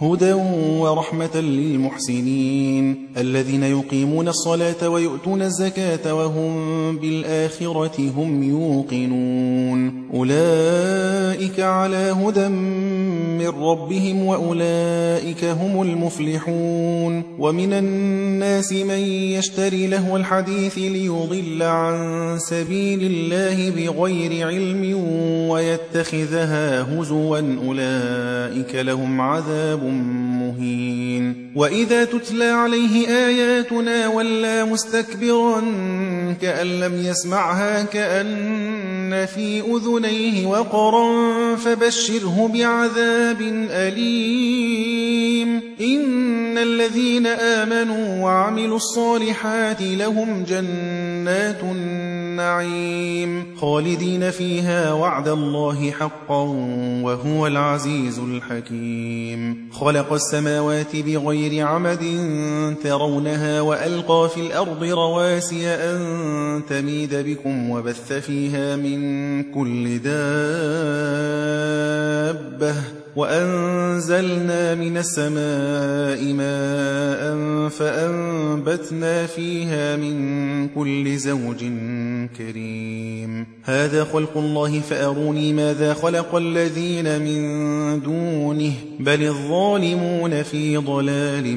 هدى ورحمة للمحسنين الذين يقيمون الصلاة ويؤتون الزكاة وهم بالآخرة هم يوقنون. أولئك على هدى من ربهم وأولئك هم المفلحون. ومن الناس من يشتري له الحديث ليضل عن سبيل الله بغير علم ويتخذها هزوا أولئك لهم عذاب مهين. وإذا تتلى عليه آياتنا ولا مستكبرا كأن لم يسمعها كأن في أذنيه وقرا فبشره بعذاب أليم. إن الذين آمنوا وعملوا الصالحات لهم جنات النعيم. خالدين فيها وعد الله حقا وهو العزيز الحكيم. خلق السماوات بغير عمد ترونها وألقى في الأرض رواسي أن تميد بكم وبث فيها من كل دابة وأنزلنا من السماء ماء فأنبتنا فيها من كل زوج كريم هذا خلق الله فأروني ماذا خلق الذين من دونه بل الظالمون في ضلال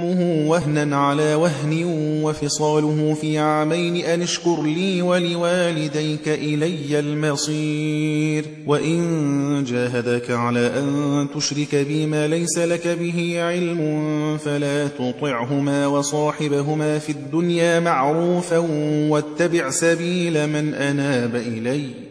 وهنا على وهن وفصاله في عامين أن اشكر لي ولوالديك إلي المصير وإن جاهدك على أن تشرك بي ما ليس لك به علم فلا تطعهما وصاحبهما في الدنيا معروفا واتبع سبيل من أناب إليّ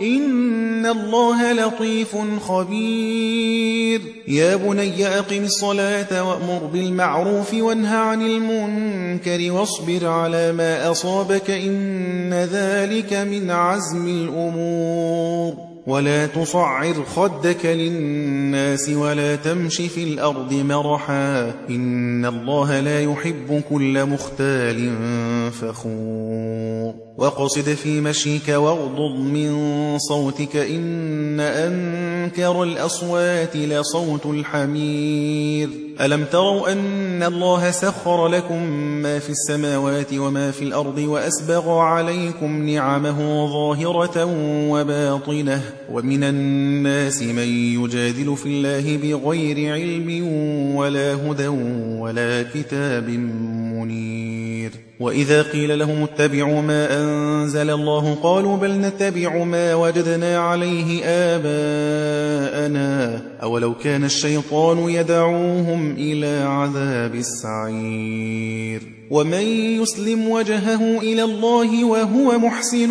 إن الله لطيف خبير. يا بني أقم الصلاة وأمر بالمعروف وانهى عن المنكر واصبر على ما أصابك إن ذلك من عزم الأمور. ولا تصعر خدك للناس ولا تمش في الأرض مرحا إن الله لا يحب كل مختال فخور. وقصد في مشيك واغضض من صوتك إن أنكر الأصوات لصوت الحمير. ألم تروا أن الله سخر لكم ما في السماوات وما في الأرض وأسبغ عليكم نعمه ظاهرة وباطنة ومن الناس من يجادل في الله بغير علم ولا هدى ولا كتاب منير. وإذا قيل لهم اتبعوا ما أنزل الله قالوا بل نتبع ما وجدنا عليه آباءنا. أولو كان الشيطان يدعوهم إلى عذاب السعير. ومن يسلم وجهه إلى الله وهو محسن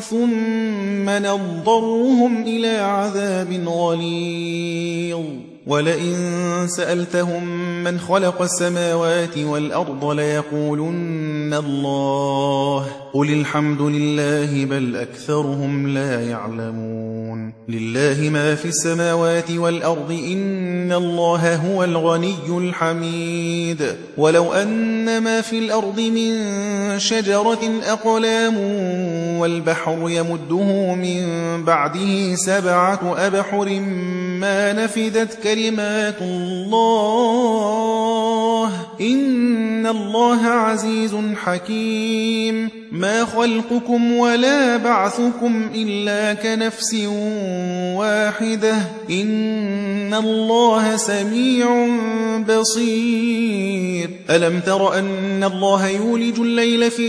ثم نضرهم إلى عذاب غليظ. ولئن سألتهم من خلق السماوات والأرض ليقولن الله. قل الحمد لله بل أكثرهم لا يعلمون. لله ما في السماوات والأرض إن الله هو الغني الحميد. ولو أن ما في الأرض من شجرة أقلام والبحر يمده من بعده سبعة أبحر ما نفدت كلمات الله إن الله عزيز حكيم ما خلقكم ولا بعثكم إلا كنفس واحدة إن الله سميع بصير ألم تر أن الله يولج الليل في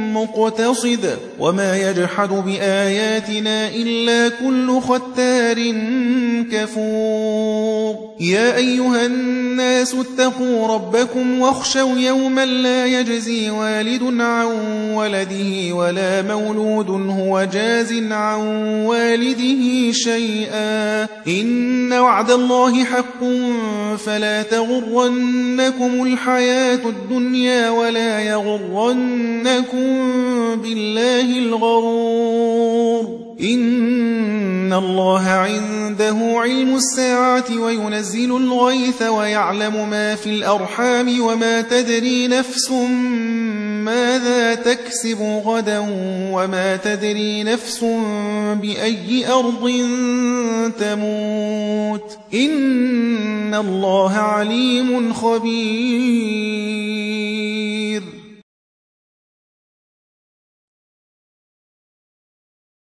مقتصد وما يجحد بآياتنا إلا كل ختار كفور. يا أيها الناس اتقوا ربكم واخشوا يوما لا يجزي والد عن ولده ولا مولود هو جاز عن والده شيئا. إن وعد الله حق فلا تغرنكم الحياة الدنيا ولا يغرنكم بالله الغرور. إن الله عنده علم الساعة وينزل الغيث ويعلم ما في الأرحام وما تدري نفس ماذا تكسب غدا وما تدري نفس بأي أرض تموت. إن الله عليم خبير.